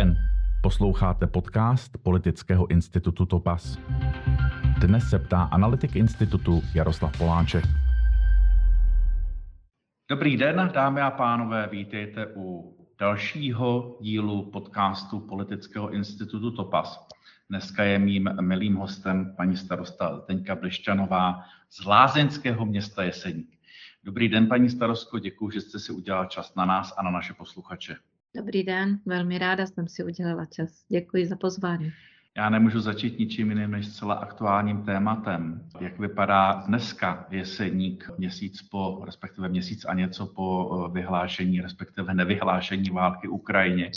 den. Posloucháte podcast Politického institutu Topas. Dnes se ptá analytik institutu Jaroslav Poláček. Dobrý den, dámy a pánové, vítejte u dalšího dílu podcastu Politického institutu Topas. Dneska je mým milým hostem paní starosta Teňka Blišťanová z Lázeňského města Jeseník. Dobrý den, paní starostko, děkuji, že jste si udělala čas na nás a na naše posluchače. Dobrý den, velmi ráda jsem si udělala čas. Děkuji za pozvání. Já nemůžu začít ničím jiným než zcela aktuálním tématem. Jak vypadá dneska jeseník, měsíc po, respektive měsíc a něco po eh, vyhlášení, respektive nevyhlášení války Ukrajině.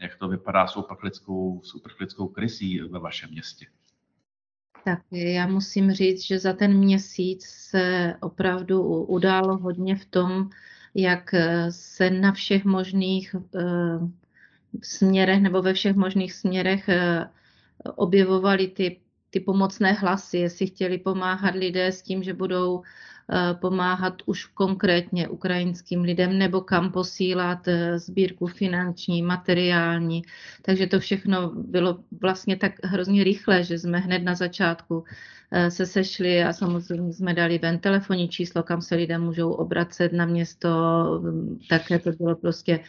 Jak to vypadá s uprchlickou, s uprchlickou krizí ve vašem městě? Tak já musím říct, že za ten měsíc se opravdu událo hodně v tom, jak se na všech možných eh, směrech nebo ve všech možných směrech eh, objevovaly ty, ty pomocné hlasy, jestli chtěli pomáhat lidé s tím, že budou Eh, pomáhat už konkrétně ukrajinským lidem nebo kam posílat eh, sbírku finanční, materiální. Takže to všechno bylo vlastně tak hrozně rychle, že jsme hned na začátku eh, se sešli a samozřejmě jsme dali ven telefonní číslo, kam se lidé můžou obracet na město. Také to bylo prostě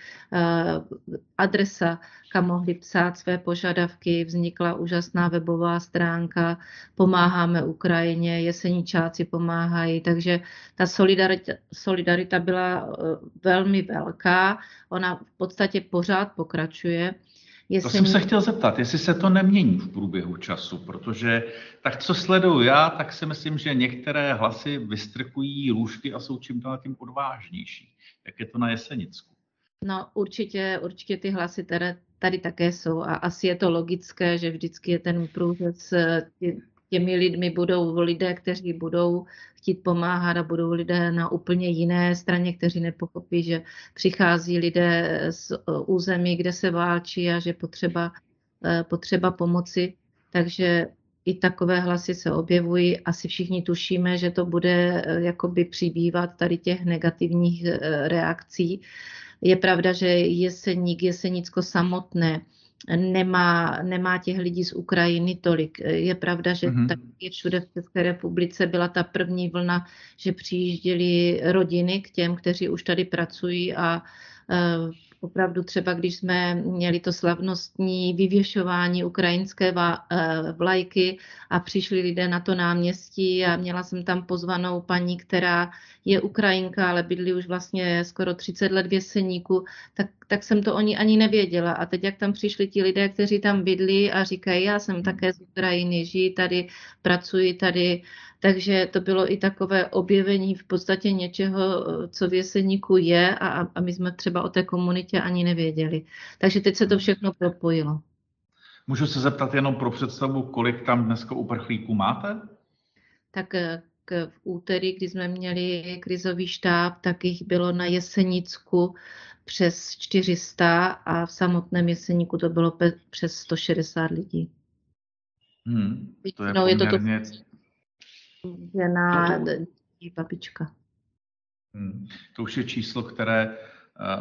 adresa, kam mohli psát své požadavky. Vznikla úžasná webová stránka Pomáháme Ukrajině, jeseničáci pomáhají, takže takže ta solidarita, solidarita byla eh, velmi velká. Ona v podstatě pořád pokračuje. Jestli to jsem se chtěl zeptat, jestli se to nemění v průběhu času, protože tak, co sleduju já, tak si myslím, že některé hlasy vystrkují lůžky a jsou čím dál tím odvážnější. Jak je to na Jesenicku? No určitě, určitě ty hlasy tady, tady také jsou a asi je to logické, že vždycky je ten průřez těmi lidmi budou lidé, kteří budou chtít pomáhat a budou lidé na úplně jiné straně, kteří nepochopí, že přichází lidé z území, kde se válčí a že potřeba, eh, potřeba pomoci. Takže i takové hlasy se objevují. Asi všichni tušíme, že to bude eh, jakoby přibývat tady těch negativních reakcí. Je pravda, že Jeseník, Jesenicko samotné nemá, nemá těch lidí z Ukrajiny tolik. Je pravda, že mm-hmm. tak je všude v České republice byla ta první vlna, že přijížděly rodiny k těm, kteří už tady pracují a uh, opravdu třeba, když jsme měli to slavnostní vyvěšování ukrajinské eh, vlajky a přišli lidé na to náměstí a měla jsem tam pozvanou paní, která je Ukrajinka, ale bydlí už vlastně skoro 30 let v Jeseníku, tak, tak jsem to oni ani nevěděla. A teď, jak tam přišli ti lidé, kteří tam bydlí a říkají, já jsem také z Ukrajiny, žijí tady, pracuji tady, takže to bylo i takové objevení v podstatě něčeho, co v Jeseníku je a, a my jsme třeba o té komunitě ani nevěděli. Takže teď se to všechno propojilo. Můžu se zeptat jenom pro představu, kolik tam dneska uprchlíků máte? Tak eh, k, v úterý, kdy jsme měli krizový štáb, tak jich bylo na Jesenicku přes 400 a v samotném Jeseníku to bylo pe, přes 160 lidí. Hmm, to je, no, poměrně... je to, to žena, babička. Hmm. To už je číslo, které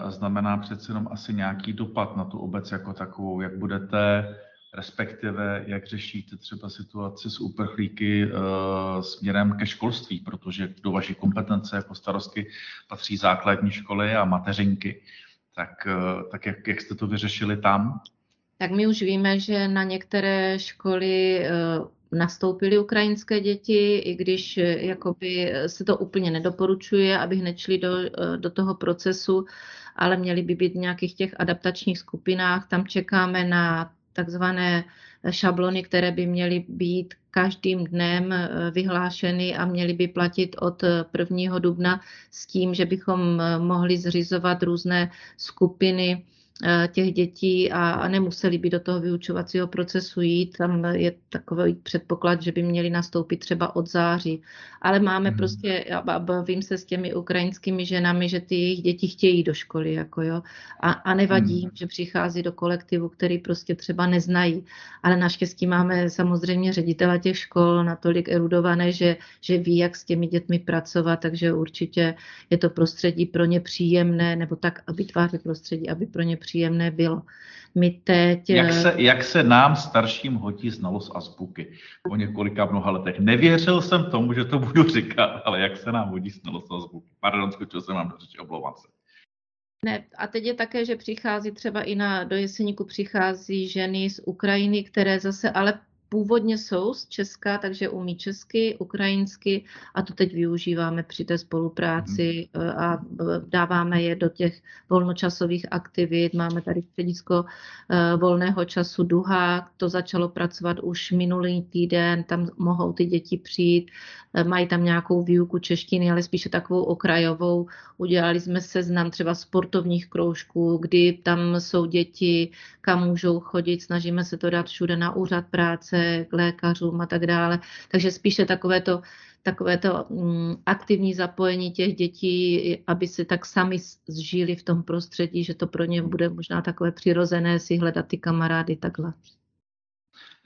uh, znamená přece jenom asi nějaký dopad na tu obec jako takovou. Jak budete, respektive jak řešíte třeba situaci s uprchlíky uh, směrem ke školství, protože do vaší kompetence jako starostky patří základní školy a mateřinky. Tak, uh, tak jak, jak jste to vyřešili tam? Tak my už víme, že na některé školy nastoupily ukrajinské děti, i když eh, jakoby eh, se to úplně nedoporučuje, aby hned šli do, eh, do toho procesu, ale měli by být v nějakých těch adaptačních skupinách. Tam čekáme na takzvané šablony, které by měly být každým dnem vyhlášeny a měly by platit od 1. dubna s tím, že bychom mohli zřizovat různé skupiny Eh, těch dětí a, nemuseli by do toho vyučovacího procesu jít. Tam je takový předpoklad, že by měli nastoupit třeba od září. Ale máme hmm. prostě, a bavím se s těmi ukrajinskými ženami, že ty jejich děti chtějí do školy, jako jo. A, a nevadí, hmm. že přichází do kolektivu, který prostě třeba neznají. Ale naštěstí máme samozřejmě ředitele těch škol natolik erudované, že, že ví, jak s těmi dětmi pracovat, takže určitě je to prostředí pro ně příjemné, nebo tak vytvářet prostředí, aby pro ně příjemné bylo. My teď... Jak se, jak se nám starším hodí znalost azbuky po několika mnoha letech? Nevěřil jsem tomu, že to budu říkat, ale jak se nám hodí znalost azbuky? Pardon, skočil jsem vám do řeči, oblouvám se. Ne, a teď je také, že přichází třeba i na, do Jeseníku přichází ženy z Ukrajiny, které zase ale původně jsou z Česka, takže umí česky, ukrajinsky a to teď využíváme při té spolupráci mhm. eh, a eh, dáváme je do těch volnočasových aktivit. Máme tady středisko eh, volného času Duha, to začalo pracovat už minulý týden, tam mohou ty děti přijít, mají tam nějakou výuku češtiny, ale spíše takovou okrajovou. Udělali jsme seznam třeba sportovních kroužků, kdy tam jsou děti, kam můžou chodit, snažíme se to dát všude na úřad práce, se k lékařům a tak dále. Takže spíše takové to, takové to mm, aktivní zapojení těch dětí, aby se tak sami zžili v tom prostředí, že to pro ně bude možná takové přirozené si hledat ty kamarády takhle.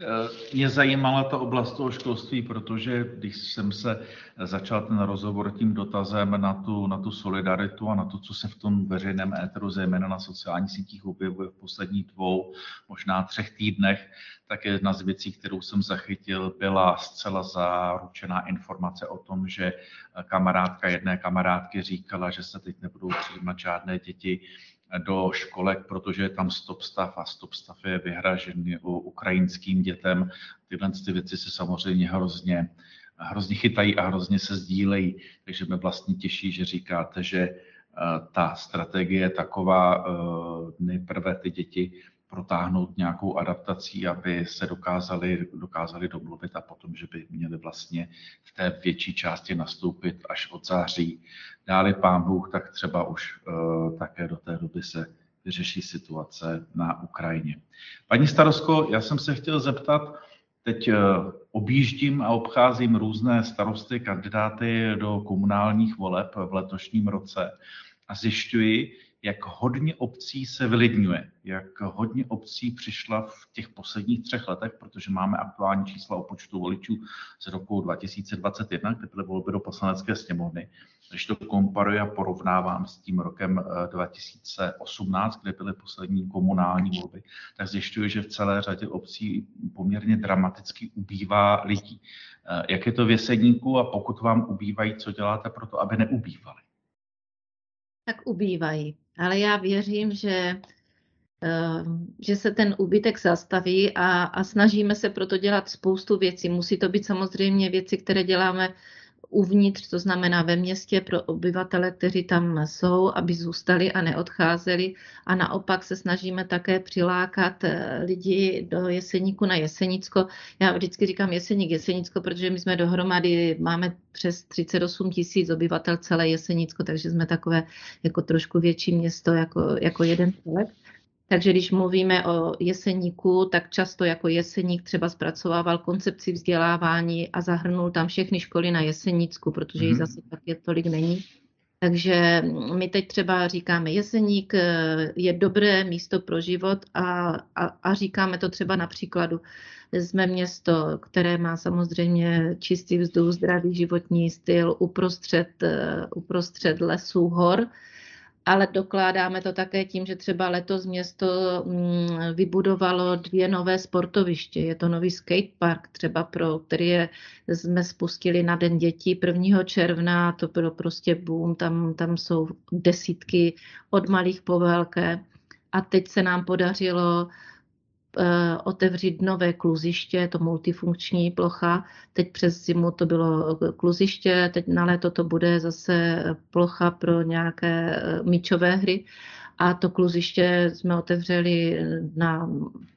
Eh, mě zajímala ta oblast toho školství, protože když jsem se začal ten rozhovor tím dotazem na tu, na tu solidaritu a na to, co se v tom veřejném éteru, zejména na sociálních sítích, objevuje v posledních dvou, možná třech týdnech, tak jedna z věcí, kterou jsem zachytil, byla zcela zaručená informace o tom, že kamarádka jedné kamarádky říkala, že se teď nebudou přijímat žádné děti do školek, protože je tam stop stav a stop stav je vyhražený ukrajinským dětem. Tyhle ty věci se samozřejmě hrozně, hrozně chytají a hrozně se sdílejí. Takže mě vlastně těší, že říkáte, že eh, ta strategie je taková, eh, nejprve ty děti protáhnout nějakou adaptací, aby se dokázali, dokázali domluvit a potom, že by měli vlastně v té větší části nastoupit až od září. Dále pán Bůh, tak třeba už uh, také do té doby se vyřeší situace na Ukrajině. Paní starosko, já jsem se chtěl zeptat, teď uh, objíždím a obcházím různé starosty, kandidáty do komunálních voleb v letošním roce a zjišťuji, jak hodně obcí se vylidňuje, jak hodně obcí přišla v těch posledních třech letech, protože máme aktuální čísla o počtu voličů z roku 2021, kde byly volby do poslanecké sněmovny. Když to komparuji a porovnávám s tím rokem 2018, eh, kde byly poslední komunální volby, tak zjišťuji, že v celé řadě obcí poměrně dramaticky ubývá lidí. Eh, jak je to v Jeseníku a pokud vám ubývají, co děláte pro to, aby neubývali? Tak ubývají ale já věřím, že, eh, že se ten úbytek zastaví a, a snažíme se proto dělat spoustu věcí. Musí to být samozřejmě věci, které děláme uvnitř, to znamená ve městě pro obyvatele, kteří tam jsou, aby zůstali a neodcházeli. A naopak se snažíme také přilákat eh, lidi do Jeseníku na Jesenicko. Já vždycky říkám Jeseník, Jesenicko, protože my jsme dohromady, máme přes 38 tisíc obyvatel celé Jesenicko, takže jsme takové jako trošku větší město jako, jako jeden celek. Takže když mluvíme o jeseníku, tak často jako jeseník třeba zpracovával koncepci vzdělávání a zahrnul tam všechny školy na jesenícku, protože mm-hmm. jich mhm. zase tak je tolik není. Takže my teď třeba říkáme, Jeseník eh, je dobré místo pro život a, a, a říkáme to třeba na příkladu. Jsme město, které má samozřejmě čistý vzduch, zdravý životní styl uprostřed, eh, uprostřed lesů, hor ale dokládáme to také tím, že třeba letos město mm, vybudovalo dvě nové sportoviště. Je to nový skatepark, třeba pro, který je, jsme spustili na Den dětí 1. června, to bylo prostě boom, tam, tam jsou desítky od malých po velké. A teď se nám podařilo Eh, otevřít nové kluziště, to multifunkční plocha. Teď přes zimu to bylo kluziště, teď na léto to bude zase plocha pro nějaké eh, míčové hry. A to kluziště jsme otevřeli na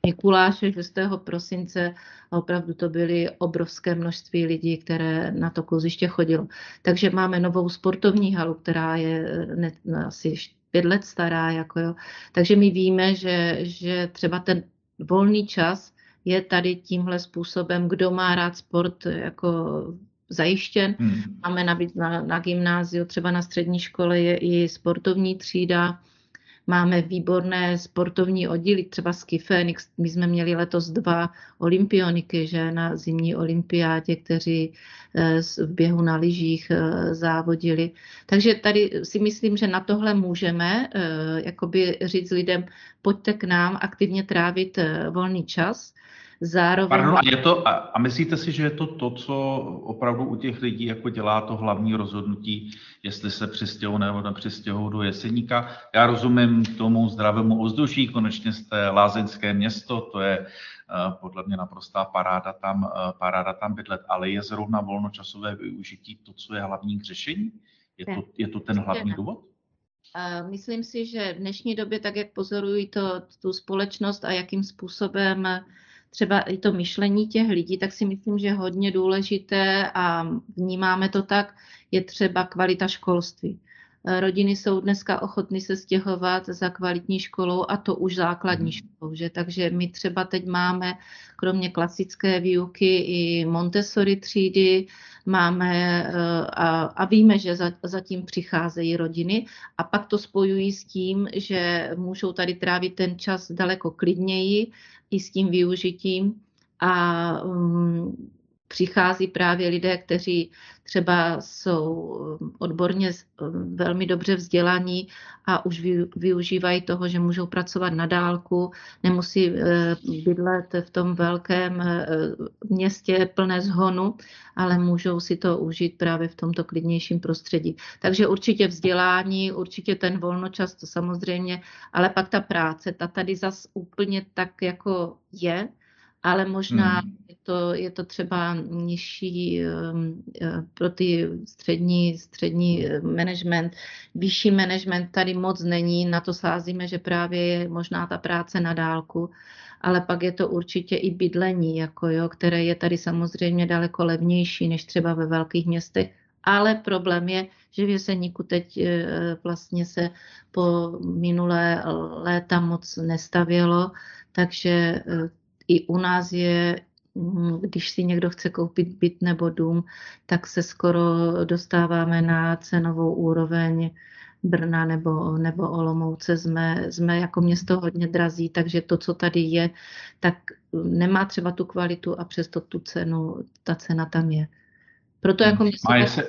Mikuláše 6. prosince a opravdu to byly obrovské množství lidí, které na to kluziště chodilo. Takže máme novou sportovní halu, která je eh, asi pět let stará. Jako jo. Takže my víme, že, že třeba ten volný čas je tady tímhle způsobem, kdo má rád sport jako zajištěn. Hmm. Máme navíc na, na gymnáziu, třeba na střední škole je i sportovní třída. Máme výborné sportovní oddíly, třeba Ski Phoenix. My jsme měli letos dva olympioniky, že na zimní olympiádě, kteří eh, v běhu na lyžích eh, závodili. Takže tady si myslím, že na tohle můžeme jakoby říct lidem, pojďte k nám aktivně trávit volný čas Zároveň... Pardon, a, je to, a, a myslíte si, že je to to, co opravdu u těch lidí jako dělá to hlavní rozhodnutí, jestli se přistěhují nebo nepřistěhují do Jeseníka? Já rozumím tomu zdravému ovzduší, konečně jste lázeňské město, to je uh, podle mě naprostá paráda tam, uh, paráda tam bydlet, ale je zrovna volnočasové využití to, co je hlavní k řešení? Je to, je to ten hlavní důvod? Myslím si, že v dnešní době, tak jak pozorují to, tu společnost a jakým způsobem třeba i to myšlení těch lidí, tak si myslím, že hodně důležité a vnímáme to tak, je třeba kvalita školství. Rodiny jsou dneska ochotny se stěhovat za kvalitní školou a to už základní mhm. školou. Že? Takže my třeba teď máme kromě klasické výuky i Montessori třídy, máme eh, a, a víme, že za, zatím přicházejí rodiny a pak to spojují s tím, že můžou tady trávit ten čas daleko klidněji, i s tím využitím a um, přichází právě lidé, kteří třeba jsou um, odborně um, velmi dobře vzdělaní a už využívají toho, že můžou pracovat na dálku, nemusí uh, bydlet v tom velkém uh, městě plné zhonu, ale můžou si to užít právě v tomto klidnějším prostředí. Takže určitě vzdělání, určitě ten volnočas, to samozřejmě, ale pak ta práce, ta tady zas úplně tak jako je, ale možná hmm. je, to, je to třeba nižší um, eh, pro ty střední, střední eh, management. Vyšší management tady moc není, na to sázíme, že právě je možná ta práce na dálku, ale pak je to určitě i bydlení, jako jo, které je tady samozřejmě daleko levnější než třeba ve velkých městech, ale problém je, že v Jeseníku teď eh, vlastně se po minulé léta moc nestavělo, takže i u nás je, mm, když si někdo chce koupit byt nebo dům, tak se skoro dostáváme na cenovou úroveň Brna nebo, nebo Olomouce. Jsme, jsme jako město hodně drazí, takže to, co tady je, tak nemá třeba tu kvalitu a přesto tu cenu, ta cena tam je. Proto jako město... Má, se...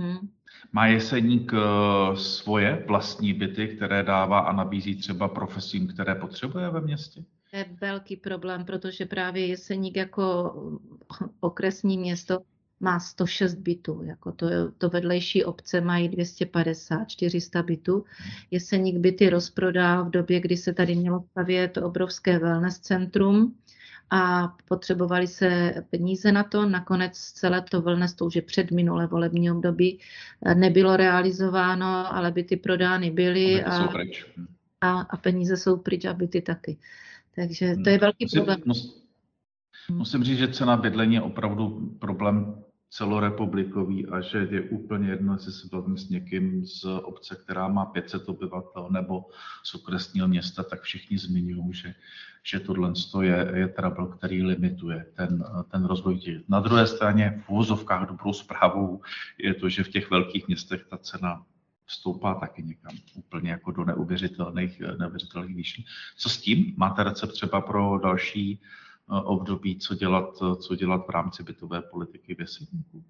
hmm? Má Jeseník eh, svoje vlastní byty, které dává a nabízí třeba profesím, které potřebuje ve městě? Je velký problém, protože právě Jeseník jako okresní město má 106 bytů. Jako to, to vedlejší obce mají 250, 400 bytů. Jeseník byty rozprodal v době, kdy se tady mělo stavět obrovské wellness centrum a potřebovali se peníze na to. Nakonec celé to wellness, to už je před minulé volební období, nebylo realizováno, ale byty prodány byly a, a, a peníze jsou pryč a byty taky. Takže to je velký musím, problém. Musím říct, že cena bydlení je opravdu problém celorepublikový a že je úplně jedno, jestli se bavím s někým z obce, která má 500 obyvatel nebo z okresního města, tak všichni zmiňují, že, že tohle je, je trouble, který limituje ten, ten rozvoj. Na druhé straně v úvozovkách dobrou zprávou je to, že v těch velkých městech ta cena stoupá taky někam úplně jako do neuvěřitelných, neuvěřitelných výší. Co s tím? Máte recept třeba pro další eh, období, co dělat, co dělat v rámci bytové politiky v Jeseníku?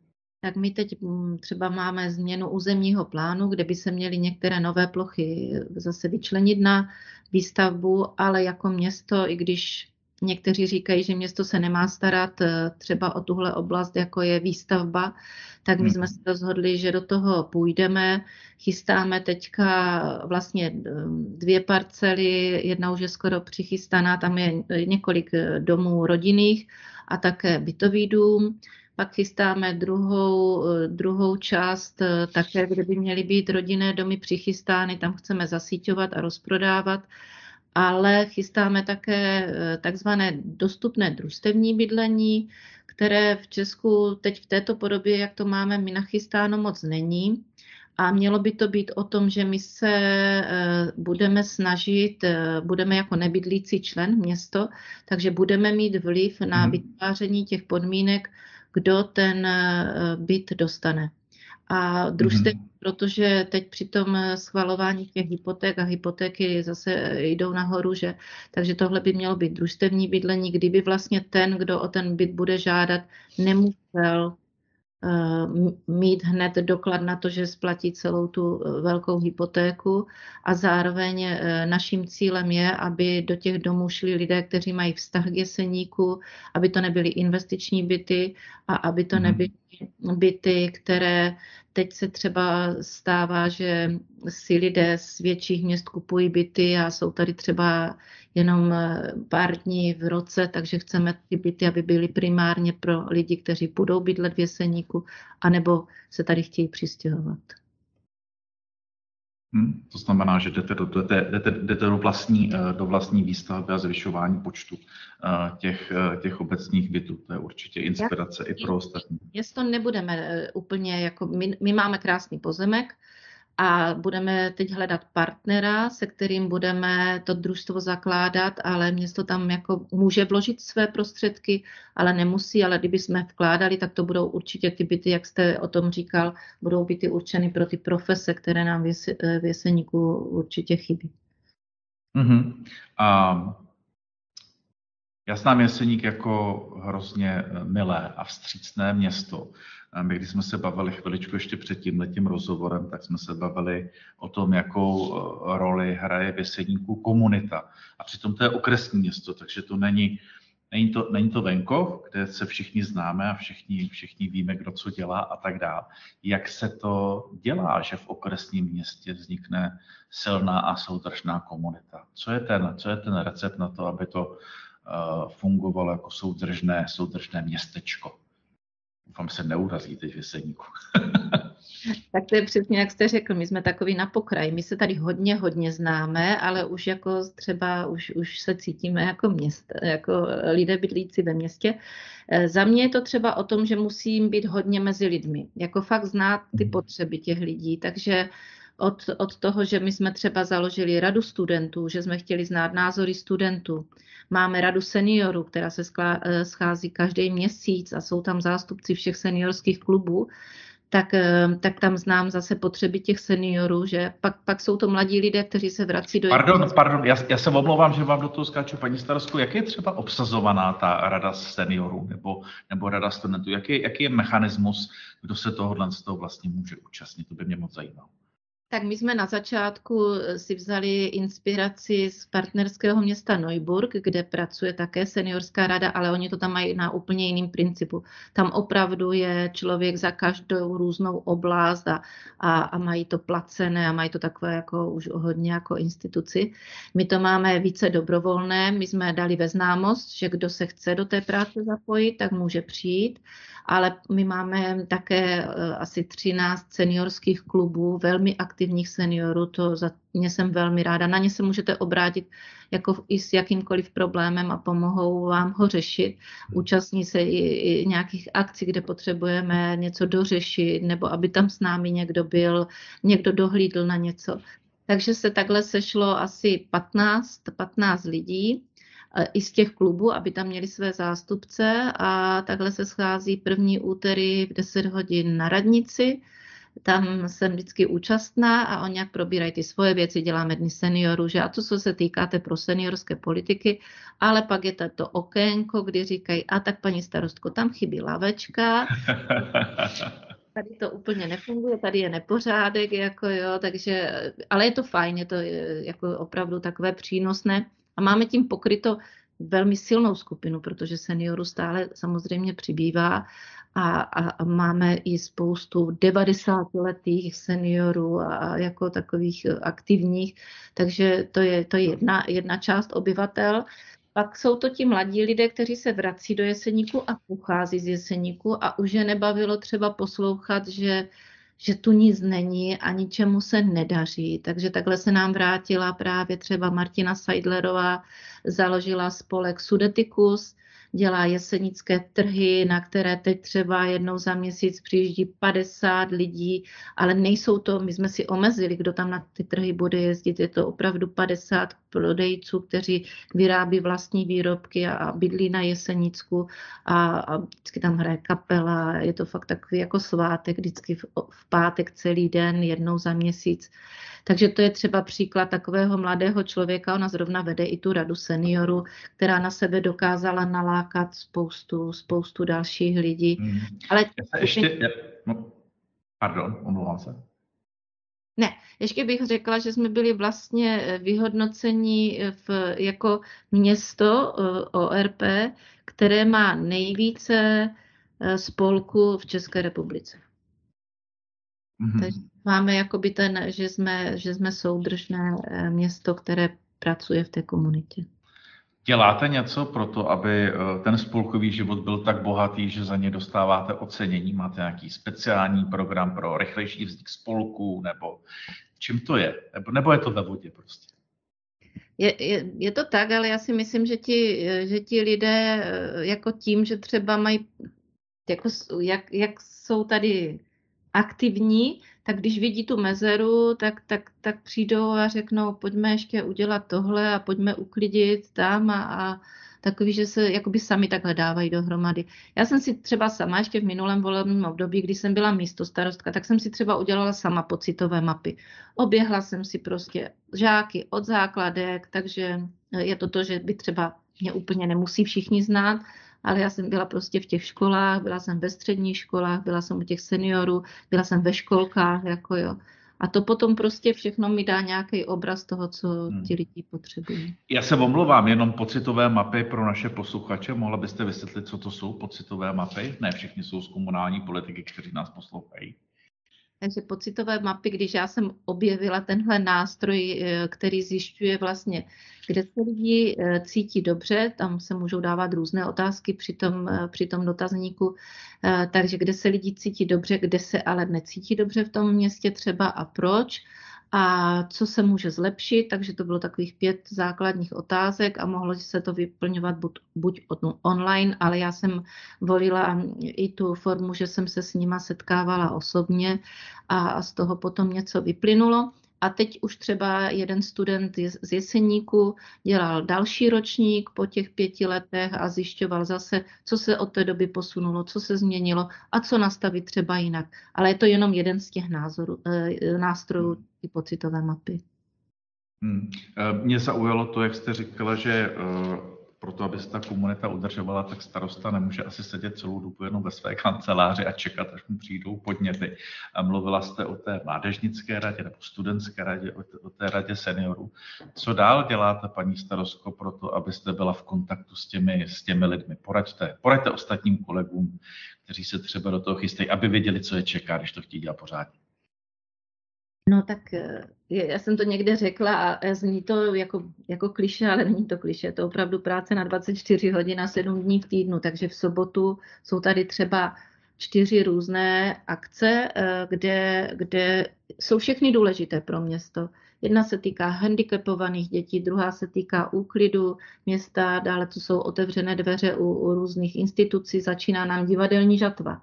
Tak my teď mm, třeba máme změnu územního plánu, kde by se měly některé nové plochy zase vyčlenit na výstavbu, ale jako město, i když Někteří říkají, že město se nemá starat eh, třeba o tuhle oblast, jako je výstavba, tak my jsme hmm. se rozhodli, že do toho půjdeme. Chystáme teďka vlastně eh, dvě parcely, jedna už je skoro přichystaná, tam je několik eh, domů rodinných a také bytový dům. Pak chystáme druhou, druhou část, také, kde by měly být rodinné domy přichystány, tam chceme zasíťovat a rozprodávat ale chystáme také eh, takzvané dostupné družstevní bydlení, které v Česku teď v této podobě, jak to máme my nachystáno, moc není. A mělo by to být o tom, že my se eh, budeme snažit, eh, budeme jako nebydlící člen město, takže budeme mít vliv na mhm. vytváření těch podmínek, kdo ten byt dostane. A družstevní, mm-hmm. protože teď při tom schvalování těch hypoték a hypotéky zase jdou nahoru, že, takže tohle by mělo být družstevní bydlení, kdyby vlastně ten, kdo o ten byt bude žádat, nemusel Eh, mít hned doklad na to, že splatí celou tu eh, velkou hypotéku a zároveň eh, naším cílem je, aby do těch domů šli lidé, kteří mají vztah k jeseníku, aby to nebyly investiční byty a aby to mhm. nebyly byty, které teď se třeba stává, že si lidé z větších měst kupují byty a jsou tady třeba jenom eh, pár dní v roce, takže chceme ty byty, aby byly primárně pro lidi, kteří budou bydlet v Jeseníku, anebo se tady chtějí přistěhovat. Hmm, to znamená, že jdete do, jdete, jdete, jdete do, vlastní, eh, do vlastní výstavby a zvyšování počtu eh, těch, těch obecních bytů. To je určitě inspirace Já, i pro ostatní. Město nebudeme úplně jako, my, my máme krásný pozemek, a budeme teď hledat partnera, se kterým budeme to družstvo zakládat, ale město tam jako může vložit své prostředky, ale nemusí, ale kdyby jsme vkládali, tak to budou určitě ty byty, jak jste o tom říkal, budou byty určeny pro ty profese, které nám v Jeseníku určitě chybí. Mm-hmm. A já znám Jeseník jako hrozně milé a vstřícné město. My, když jsme se bavili chviličku ještě před tím letím rozhovorem, tak jsme se bavili o tom, jakou eh, roli hraje v Jeseníku komunita. A přitom to je okresní město, takže to není, není, to, není to venkov, kde se všichni známe a všichni, všichni víme, kdo co dělá a tak dále. Jak se to dělá, že v okresním městě vznikne silná a soudržná komunita? Co je ten, co je ten recept na to, aby to uh, fungovalo jako soudržné, soudržné městečko? Doufám, se neurazí teď v jeseníku. tak to je přesně, jak jste řekl, my jsme takový na pokraji. My se tady hodně, hodně známe, ale už jako třeba, už, už se cítíme jako měst, jako lidé bydlící ve městě. E, za mě je to třeba o tom, že musím být hodně mezi lidmi, jako fakt znát ty mhm. potřeby těch lidí, takže od, od toho, že my jsme třeba založili radu studentů, že jsme chtěli znát názory studentů. Máme radu seniorů, která se eh, schází každý měsíc a jsou tam zástupci všech seniorských klubů tak, eh, tak tam znám zase potřeby těch seniorů, že pak, pak jsou to mladí lidé, kteří se vrací do... Pardon, pardon, já, já se omlouvám, že vám do toho skáču, paní starostku, jak je třeba obsazovaná ta rada seniorů nebo, nebo rada studentů? Jaký, jaký je mechanismus, kdo se tohohle z toho vlastně může účastnit? To by mě moc zajímalo. Tak my jsme na začátku eh, si vzali inspiraci z partnerského města Neuburg, kde pracuje také seniorská rada, ale oni to tam mají na úplně jiným principu. Tam opravdu je člověk za každou různou oblast a, a, a mají to placené a mají to takové jako už hodně jako instituci. My to máme více dobrovolné, my jsme dali ve známost, že kdo se chce do té práce zapojit, tak může přijít ale my máme také eh, asi 13 seniorských klubů, velmi aktivních seniorů, to za mě jsem velmi ráda. Na ně se můžete obrátit jako i s jakýmkoliv problémem a pomohou vám ho řešit. Účastní se i, i nějakých akcí, kde potřebujeme něco dořešit, nebo aby tam s námi někdo byl, někdo dohlídl na něco. Takže se takhle sešlo asi 15, 15 lidí i z těch klubů, aby tam měli své zástupce a takhle se schází první úterý v 10 hodin na radnici. Tam jsem vždycky účastná a oni jak probírají ty svoje věci, děláme dny seniorů, že a to, co se týká té pro seniorské politiky, ale pak je to okénko, kdy říkají, a tak paní starostko, tam chybí lavečka, tady to úplně nefunguje, tady je nepořádek, jako jo, takže, ale je to fajn, je to jako opravdu takové přínosné. A máme tím pokryto velmi silnou skupinu, protože seniorů stále samozřejmě přibývá a, a, a máme i spoustu 90-letých seniorů a jako takových aktivních, takže to je, to je jedna, jedna část obyvatel. Pak jsou to ti mladí lidé, kteří se vrací do Jeseníku a pochází z Jeseníku a už je nebavilo třeba poslouchat, že že tu nic není a ničemu se nedaří. Takže takhle se nám vrátila právě třeba Martina Seidlerová, založila spolek Sudetikus, dělá jesenické trhy, na které teď třeba jednou za měsíc přijíždí 50 lidí, ale nejsou to, my jsme si omezili, kdo tam na ty trhy bude jezdit, je to opravdu 50 prodejců, kteří vyrábí vlastní výrobky a, bydlí na Jesenicku a, a vždycky tam hraje kapela, je to fakt takový jako svátek, vždycky v, v pátek celý den, jednou za měsíc. Takže to je třeba příklad takového mladého člověka, ona zrovna vede i tu radu seniorů, která na sebe dokázala nalákat spoustu, spoustu dalších lidí. Hmm. Ale ještě, no, pardon, omlouvám se. Ne, ještě bych řekla, že jsme byli vlastně vyhodnoceni v, jako město eh, ORP, které má nejvíce eh, spolků v České republice. Mm-hmm. Takže máme jakoby ten, že jsme, že jsme soudržné eh, město, které pracuje v té komunitě. Děláte něco pro to, aby eh, ten spolkový život byl tak bohatý, že za ně dostáváte ocenění? Máte nějaký speciální program pro rychlejší vznik spolků? Nebo čím to je? Nebo, je to ve vodě prostě? Je, je, je to tak, ale já si myslím, že ti, že ti lidé eh, jako tím, že třeba mají, jako, jak, jak jsou tady aktivní, tak když vidí tu mezeru, tak, tak, tak přijdou a řeknou, pojďme ještě udělat tohle a pojďme uklidit tam a, a takový, že se jakoby sami takhle dávají dohromady. Já jsem si třeba sama ještě v minulém volebním období, když jsem byla místo starostka, tak jsem si třeba udělala sama pocitové mapy. Oběhla jsem si prostě žáky od základek, takže je to to, že by třeba mě úplně nemusí všichni znát, ale já jsem byla prostě v těch školách, byla jsem ve středních školách, byla jsem u těch seniorů, byla jsem ve školkách, jako jo. A to potom prostě všechno mi dá nějaký obraz toho, co hmm. ti lidi potřebují. Já se omlouvám, jenom pocitové mapy pro naše posluchače. Mohla byste vysvětlit, co to jsou pocitové mapy? Ne všichni jsou z komunální politiky, kteří nás poslouchají. Takže pocitové mapy, když já jsem objevila tenhle nástroj, eh, který zjišťuje vlastně, kde se lidi eh, cítí dobře, tam se můžou dávat různé otázky při tom, eh, při tom dotazníku, takže kde se lidi cítí dobře, kde se ale necítí dobře v tom městě třeba a proč a co se může zlepšit, takže to bylo takových pět základních otázek a mohlo se to vyplňovat buď, buď online, ale já jsem volila i tu formu, že jsem se s nima setkávala osobně a z toho potom něco vyplynulo. A teď už třeba jeden student z Jeseníku dělal další ročník po těch pěti letech a zjišťoval zase, co se od té doby posunulo, co se změnilo a co nastavit třeba jinak. Ale je to jenom jeden z těch názorů, eh, nástrojů ty pocitové mapy. Hmm. Eh, mě zaujalo to, jak jste říkala, že eh, proto, aby se ta komunita udržovala, tak starosta nemůže asi sedět celou dobu jenom ve své kanceláři a čekat, až mu přijdou podněty. A mluvila jste o té mládežnické radě nebo studentské radě, o té radě seniorů. Co dál děláte, paní starostko, pro to, abyste byla v kontaktu s těmi, s těmi lidmi? Poraďte, poraďte ostatním kolegům, kteří se třeba do toho chystají, aby věděli, co je čeká, když to chtějí dělat pořádně. No tak eh, já jsem to někde řekla a zní to jako, jako kliše, ale není to kliše. Je to opravdu práce na 24 hodin a 7 dní v týdnu, takže v sobotu jsou tady třeba čtyři různé akce, eh, kde, kde jsou všechny důležité pro město. Jedna se týká handicapovaných dětí, druhá se týká úklidu města, dále to jsou otevřené dveře u, u různých institucí, začíná nám divadelní žatva.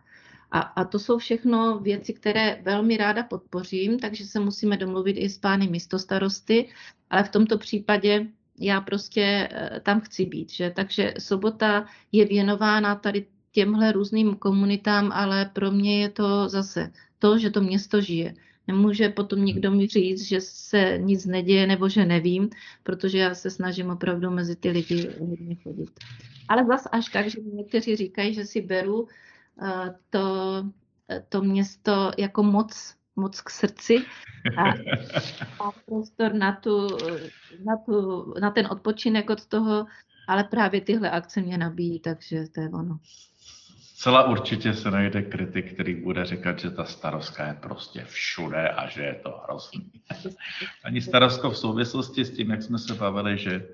A, a to jsou všechno věci, které velmi ráda podpořím, takže se musíme domluvit i s pány místostarosty, ale v tomto případě já prostě eh, tam chci být. Že? Takže sobota je věnována tady těmhle různým komunitám, ale pro mě je to zase to, že to město žije. Nemůže potom nikdo mi říct, že se nic neděje nebo že nevím, protože já se snažím opravdu mezi ty lidi hodně chodit. Ale zase až tak, že někteří říkají, že si beru to, to město jako moc, moc k srdci a, a prostor na, tu, na, tu, na ten odpočinek od toho, ale právě tyhle akce mě nabíjí, takže to je ono. Celá určitě se najde kritik, který bude říkat, že ta starostka je prostě všude a že je to hrozný. Ani starostko v souvislosti s tím, jak jsme se bavili, že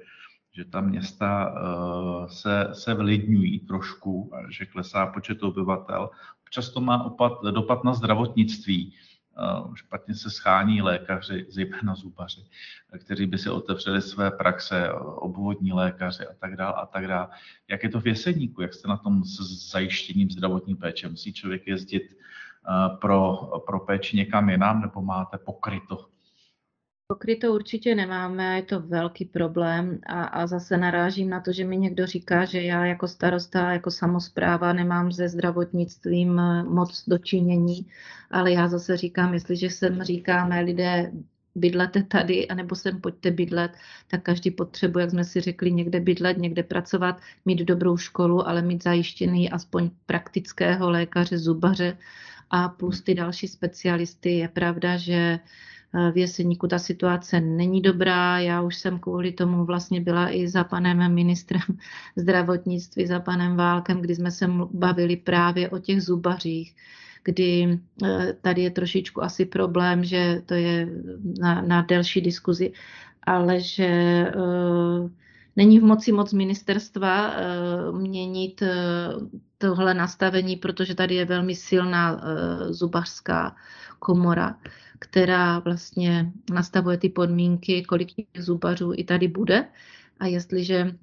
že ta města uh, se, se vlidňují trošku, že klesá počet obyvatel. Občas to má opad, dopad na zdravotnictví. špatně se schání lékaři, zejména zubaři, kteří by si otevřeli své praxe, obvodní lékaři a tak dále a tak dále. Jak je to v Jeseníku? Jak jste na tom s zajištěním zdravotní péče? Musí člověk jezdit pro, pro péči někam jinam nebo máte pokryto Pokryto určitě nemáme a je to velký problém a, a zase narážím na to, že mi někdo říká, že já jako starosta, jako samozpráva nemám se zdravotnictvím eh, moc dočinění, ale já zase říkám, jestliže sem říkáme lidé, bydlete tady, anebo sem pojďte bydlet, tak každý potřebuje, jak jsme si řekli, někde bydlet, někde pracovat, mít dobrou školu, ale mít zajištěný aspoň praktického lékaře, zubaře a plus ty další specialisty. Je pravda, že v Jeseníku ta situace není dobrá. Já už jsem kvůli tomu vlastně byla i za panem ministrem zdravotnictví, za panem Válkem, kdy jsme se bavili právě o těch zubařích, kdy eh, tady je trošičku asi problém, že to je na, na delší diskuzi, ale že uh, není v moci moc ministerstva uh, měnit uh, tohle nastavení, protože tady je velmi silná zubařská komora která vlastně nastavuje ty podmínky, kolik těch zubařů i tady bude. A jestliže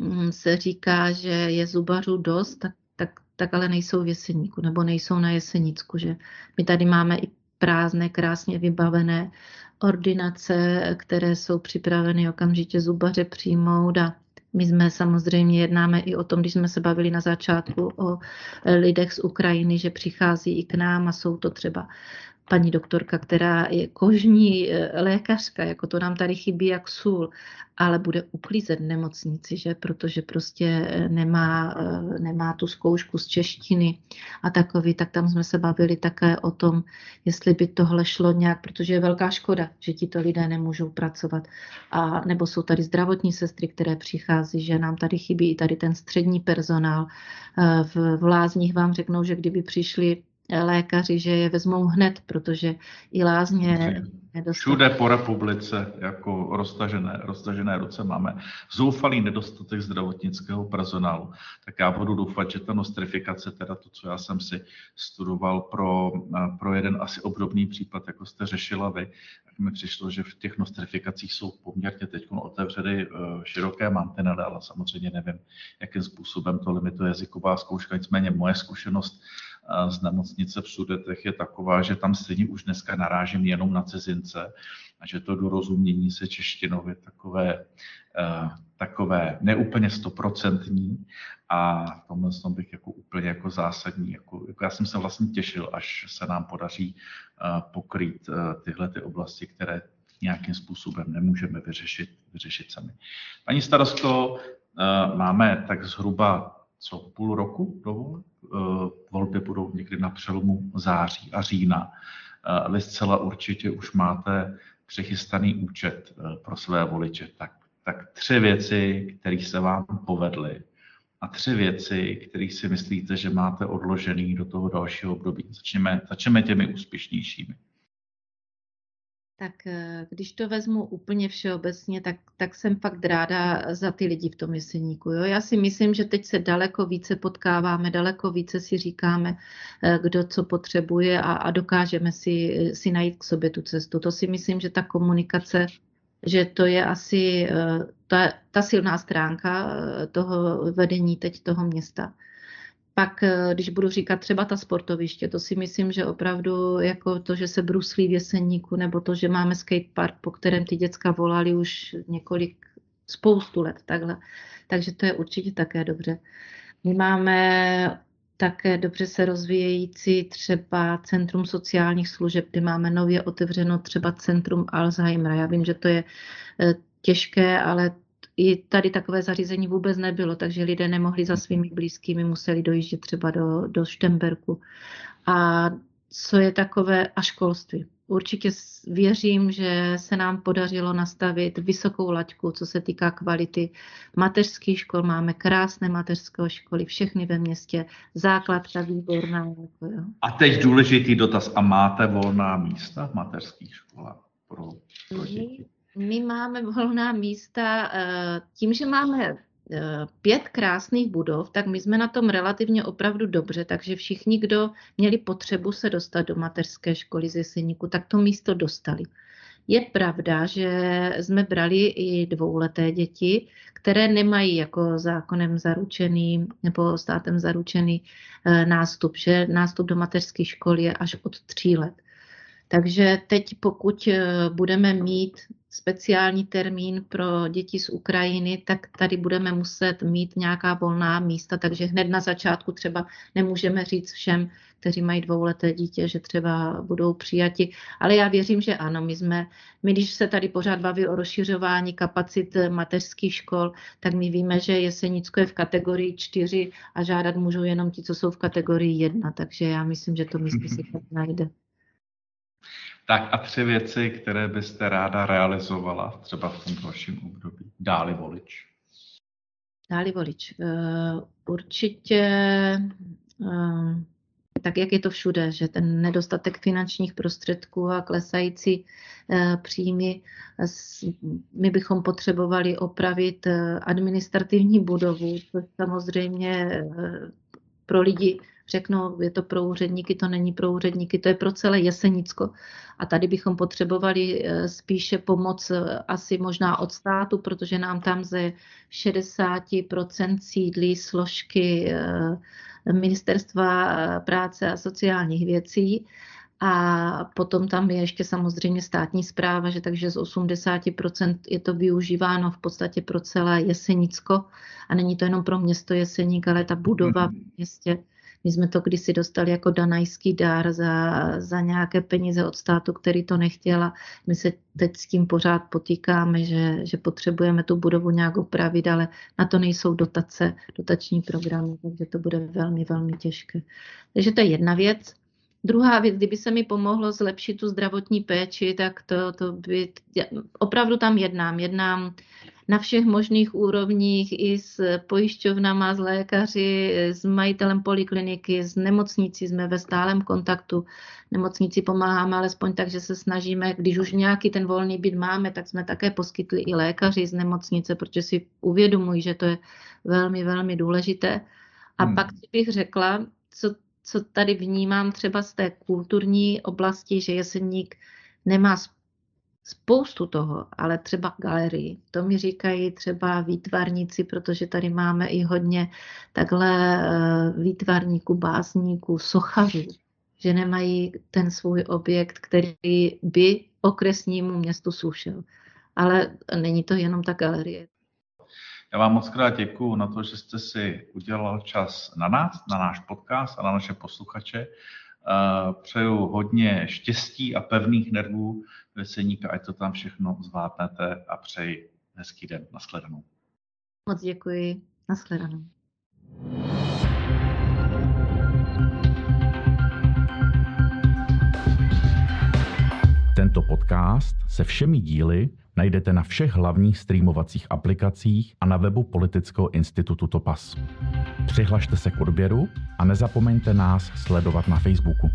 mm, se říká, že je zubařů dost, tak, tak, tak ale nejsou v Jeseníku nebo nejsou na Jesenicku. Že my tady máme i prázdné, krásně vybavené ordinace, které jsou připraveny okamžitě zubaře přijmout a my jsme samozřejmě jednáme i o tom, když jsme se bavili na začátku o lidech z Ukrajiny, že přichází i k nám a jsou to třeba paní doktorka, která je kožní eh, lékařka, jako to nám tady chybí jak sůl, ale bude uklízet nemocnici, že? protože prostě eh, nemá, eh, nemá tu zkoušku z češtiny a takový, tak tam jsme se bavili také o tom, jestli by tohle šlo nějak, protože je velká škoda, že ti to lidé nemůžou pracovat. A nebo jsou tady zdravotní sestry, které přichází, že nám tady chybí i tady ten střední personál. V, v Lázních vám řeknou, že kdyby přišli lékaři, že je vezmou hned, protože i lázně nedostatek. Všude po republice jako roztažené, roztažené ruce máme zoufalý nedostatek zdravotnického personálu. Tak já budu doufat, že ta nostrifikace, teda to, co já jsem si studoval pro, pro jeden asi obdobný případ, jako jste řešila vy, tak mi přišlo, že v těch nostrifikacích jsou poměrně teď otevřeny eh, široké mantinely, ale samozřejmě nevím, jakým způsobem to limituje jazyková zkouška. Nicméně moje zkušenost z nemocnice v Sudetech je taková, že tam stejně už dneska narážím jenom na cizince a že to dorozumění se češtinově takové, uh, takové neúplně stoprocentní a v tomhle tom bych jako úplně jako zásadní. Jako, jako já jsem se vlastně těšil, až se nám podaří uh, pokrýt uh, tyhle ty oblasti, které nějakým způsobem nemůžeme vyřešit, vyřešit sami. Paní starostko, máme tak zhruba co půl roku do voleb. Eh, volby budou někdy na přelomu září a října. Eh, vy zcela určitě už máte přechystaný účet eh, pro své voliče. Tak, tak tři věci, které se vám povedly a tři věci, které si myslíte, že máte odložený do toho dalšího období. Začneme, začneme těmi úspěšnějšími. Tak eh, když to vezmu úplně všeobecně, tak, tak jsem fakt ráda za ty lidi v tom jeseníku. Jo? Já si myslím, že teď se daleko více potkáváme, daleko více si říkáme, eh, kdo co potřebuje a, a dokážeme si, si najít k sobě tu cestu. To si myslím, že ta komunikace, že to je asi eh, ta, ta silná stránka toho vedení teď toho města pak, eh, když budu říkat třeba ta sportoviště, to si myslím, že opravdu jako to, že se bruslí v Jeseníku, nebo to, že máme skatepark, po kterém ty děcka volali už několik, spoustu let takhle. Takže to je určitě také dobře. My máme také dobře se rozvíjející třeba Centrum sociálních služeb, kde máme nově otevřeno třeba Centrum Alzheimera. Já vím, že to je eh, těžké, ale i tady takové zařízení vůbec nebylo, takže lidé nemohli za svými blízkými, museli dojíždět třeba do, do Štemberku. A co je takové a školství. Určitě věřím, že se nám podařilo nastavit vysokou laťku, co se týká kvality mateřských škol. Máme krásné mateřské školy, všechny ve městě, základka výborná. Jako jo. A teď důležitý dotaz. A máte volná místa v mateřských školách pro, pro děti? My máme volná místa eh, tím, že máme pět krásných budov, tak my jsme na tom relativně opravdu dobře, takže všichni, kdo měli potřebu se dostat do mateřské školy z Jeseníku, tak to místo dostali. Je pravda, že jsme brali i dvouleté děti, které nemají jako zákonem zaručený nebo státem zaručený eh, nástup, že nástup do mateřské školy je až od tří let. Takže teď, pokud eh, budeme mít speciální termín pro děti z Ukrajiny, tak tady budeme muset mít nějaká volná místa, takže hned na začátku třeba nemůžeme říct všem, kteří mají dvouleté dítě, že třeba budou přijati. Ale já věřím, že ano. My, jsme, my když se tady pořád baví o rozšiřování kapacit mateřských škol, tak my víme, že Jesenicko je v kategorii 4 a žádat můžou jenom ti, co jsou v kategorii 1. Takže já myslím, že to místo si tak najde. Tak a tři věci, které byste ráda realizovala třeba v tom dalším období. Dáli volič. Dáli volič. Uh, určitě uh, tak, jak je to všude, že ten nedostatek finančních prostředků a klesající uh, příjmy, my bychom potřebovali opravit administrativní budovu, což samozřejmě pro lidi řeknou, je to pro úředníky, to není pro úředníky, to je pro celé Jesenicko. A tady bychom potřebovali eh, spíše pomoc eh, asi možná od státu, protože nám tam ze 60% sídlí složky eh, Ministerstva práce a sociálních věcí. A potom tam je ještě samozřejmě státní zpráva, že takže z 80% je to využíváno v podstatě pro celé Jesenicko. A není to jenom pro město Jeseník, ale ta budova v městě my jsme to kdysi dostali jako danajský dár za, za nějaké peníze od státu, který to nechtěl a my se teď s tím pořád potýkáme, že, že potřebujeme tu budovu nějak opravit, ale na to nejsou dotace, dotační programy, takže to bude velmi, velmi těžké. Takže to je jedna věc. Druhá věc, kdyby se mi pomohlo zlepšit tu zdravotní péči, tak to, to by, opravdu tam jednám. Jednám na všech možných úrovních i s pojišťovnama, s lékaři, s majitelem polikliniky, s nemocnicí jsme ve stálem kontaktu. Nemocnici pomáháme alespoň tak, že se snažíme, když už nějaký ten volný byt máme, tak jsme také poskytli i lékaři z nemocnice, protože si uvědomují, že to je velmi, velmi důležité. A hmm. pak bych řekla, co, co tady vnímám třeba z té kulturní oblasti, že Jeseník nemá spoustu toho, ale třeba galerii. To mi říkají třeba výtvarníci, protože tady máme i hodně takhle eh, výtvarníků, básníků, sochařů, že nemají ten svůj objekt, který by okresnímu městu slušel. Ale není to jenom ta galerie. Já vám moc krát děkuji na to, že jste si udělal čas na nás, na náš podcast a na naše posluchače. Eh, přeju hodně štěstí a pevných nervů Veseníka, ať to tam všechno zvládnete a přeji hezký den. Naschledanou. Moc děkuji. Naschledanou. Tento podcast se všemi díly najdete na všech hlavních streamovacích aplikacích a na webu Politického institutu Topas. Přihlašte se k odběru a nezapomeňte nás sledovat na Facebooku.